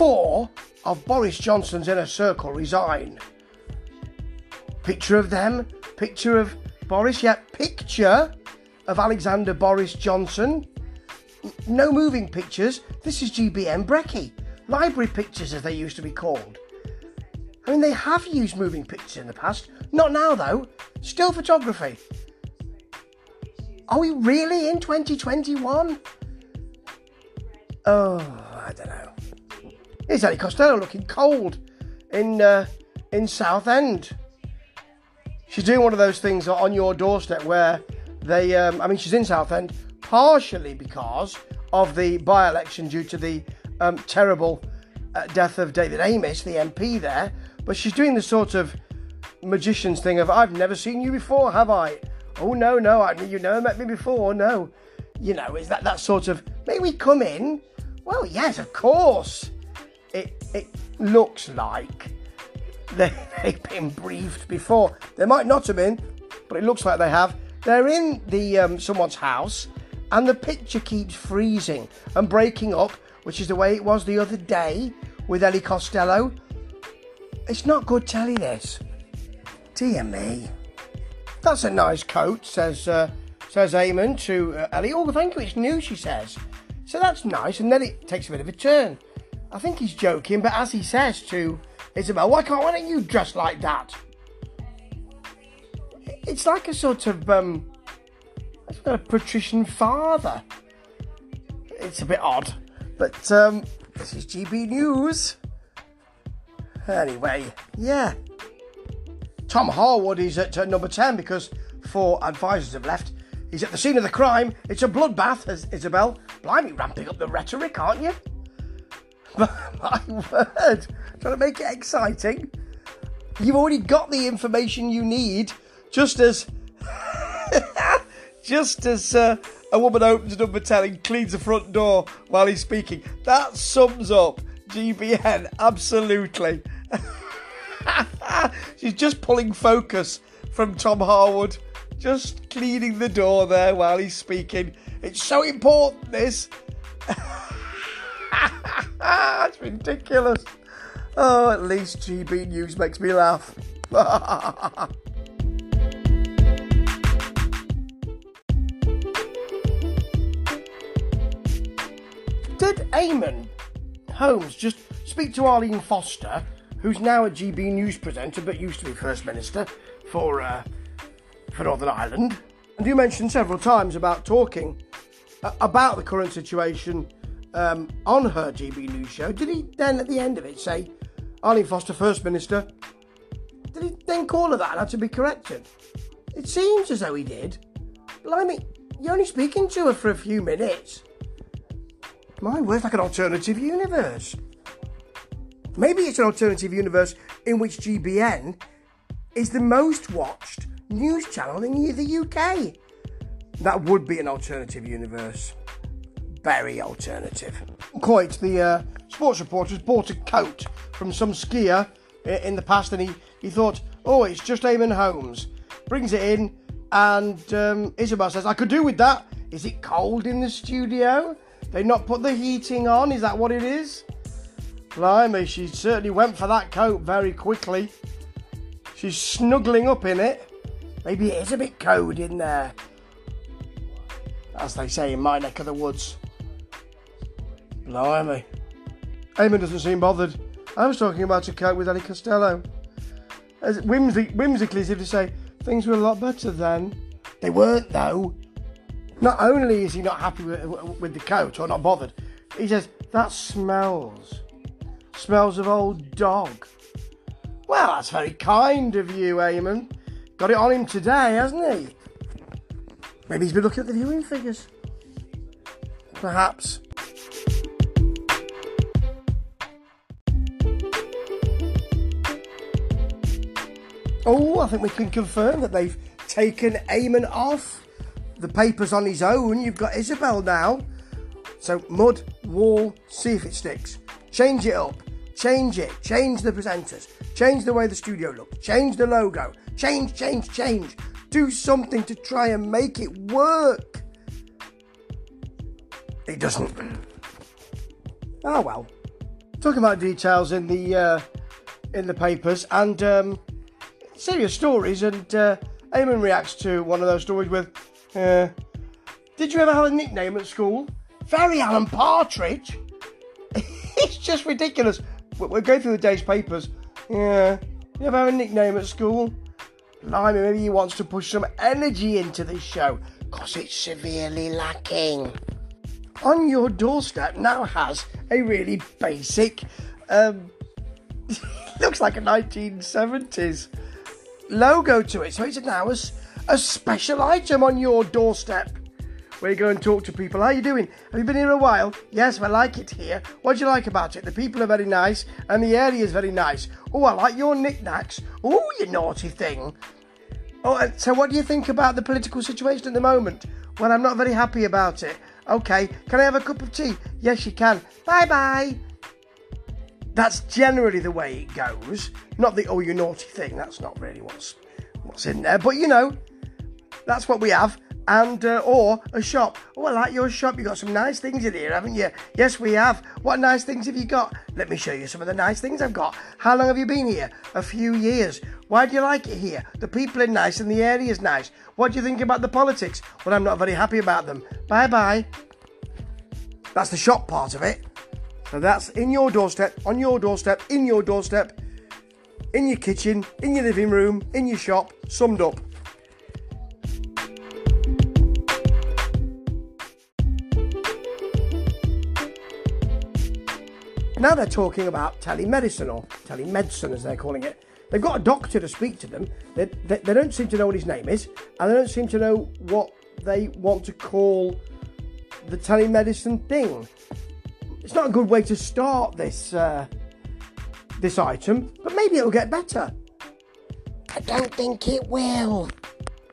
Four of Boris Johnson's inner circle resign. Picture of them, picture of Boris, yeah, picture of Alexander Boris Johnson. No moving pictures. This is GBN Brekkie. Library pictures, as they used to be called. I mean, they have used moving pictures in the past. Not now, though. Still photography. Are we really in 2021? Oh. Here's Ellie Costello looking cold in uh, in Southend. She's doing one of those things on your doorstep where they, um, I mean, she's in Southend partially because of the by election due to the um, terrible uh, death of David Amess, the MP there, but she's doing the sort of magician's thing of, I've never seen you before, have I? Oh, no, no, I, you never met me before, no. You know, is that that sort of, may we come in? Well, yes, of course. It, it looks like they, they've been briefed before. They might not have been, but it looks like they have. They're in the um, someone's house, and the picture keeps freezing and breaking up, which is the way it was the other day with Ellie Costello. It's not good telly, this. Dear me. That's a nice coat, says uh, says Eamonn to uh, Ellie. Oh, thank you, it's new, she says. So that's nice, and then it takes a bit of a turn. I think he's joking, but as he says to Isabel, why can't why don't you dress like that? It's like a sort of um, a patrician father. It's a bit odd, but um, this is GB News. Anyway, yeah. Tom Harwood is at uh, number 10 because four advisors have left. He's at the scene of the crime. It's a bloodbath, as Isabel. Blimey, ramping up the rhetoric, aren't you? My word, trying to make it exciting. You've already got the information you need, just as, just as uh, a woman opens number ten and cleans the front door while he's speaking. That sums up GBN absolutely. She's just pulling focus from Tom Harwood, just cleaning the door there while he's speaking. It's so important, this. That's ridiculous. Oh, at least GB News makes me laugh. Did Eamonn Holmes just speak to Arlene Foster, who's now a GB News presenter but used to be First Minister for uh, for Northern Ireland? And you mentioned several times about talking uh, about the current situation um, on her GB News show, did he then at the end of it say, Arlene Foster, First Minister? Did he then call her that and to be corrected? It seems as though he did. Blimey, you're only speaking to her for a few minutes. My word, like an alternative universe. Maybe it's an alternative universe in which GBN is the most watched news channel in the UK. That would be an alternative universe very alternative. Quite the uh, sports reporter has bought a coat from some skier in the past, and he, he thought, oh, it's just Eamonn Holmes. Brings it in, and um, Isabel says, I could do with that. Is it cold in the studio? They not put the heating on? Is that what it is? Blimey, she certainly went for that coat very quickly. She's snuggling up in it. Maybe it is a bit cold in there. As they say in my neck of the woods. Blimey. Eamonn doesn't seem bothered. I was talking about a coat with Ellie Costello. As whimsy, whimsically, as if to say, things were a lot better then. They weren't, though. Not only is he not happy with, with the coat, or not bothered, he says, that smells. Smells of old dog. Well, that's very kind of you, Eamonn. Got it on him today, hasn't he? Maybe he's been looking at the viewing figures. Perhaps. Oh, I think we can confirm that they've taken Eamonn off the papers on his own. You've got Isabel now. So, mud, wall, see if it sticks. Change it up. Change it. Change the presenters. Change the way the studio looks. Change the logo. Change, change, change. Do something to try and make it work. It doesn't. Oh well. talking about details in the uh, in the papers and um, serious stories. And uh, Eamonn reacts to one of those stories with, uh, "Did you ever have a nickname at school?" Very Alan Partridge. it's just ridiculous. We're going through the day's papers. Yeah, you ever have a nickname at school? Blimey, maybe he wants to push some energy into this show, because it's severely lacking. On Your Doorstep now has a really basic, um, looks like a 1970s logo to it. So it's now a, a special item on your doorstep where you go and talk to people. How you doing? Have you been here a while? Yes, I like it here. What do you like about it? The people are very nice and the area is very nice. Oh, I like your knickknacks. Oh, you naughty thing. Oh, uh, so what do you think about the political situation at the moment? Well, I'm not very happy about it. Okay, can I have a cup of tea? Yes, you can. Bye bye. That's generally the way it goes. Not the oh you naughty thing. That's not really what's what's in there. But you know, that's what we have and uh, or a shop. Oh, I like your shop. You got some nice things in here, haven't you? Yes, we have. What nice things have you got? Let me show you some of the nice things I've got. How long have you been here? A few years. Why do you like it here? The people are nice and the area is nice. What do you think about the politics? Well, I'm not very happy about them. Bye bye. That's the shop part of it. So that's in your doorstep, on your doorstep, in your doorstep, in your kitchen, in your living room, in your shop, summed up. Now they're talking about telemedicine or telemedicine as they're calling it. They've got a doctor to speak to them. They, they, they, don't seem to know what his name is, and they don't seem to know what they want to call the telemedicine thing. It's not a good way to start this uh, this item, but maybe it'll get better. I don't think it will.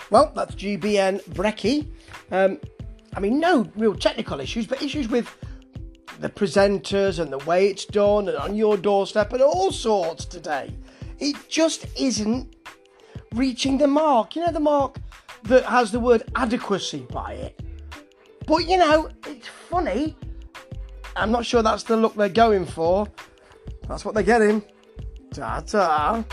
Well, that's GBN Brekkie. Um, I mean, no real technical issues, but issues with the presenters and the way it's done and on your doorstep and all sorts today. It just isn't reaching the mark. You know, the mark that has the word adequacy by it. But you know, it's funny. I'm not sure that's the look they're going for. That's what they're getting. Ta ta.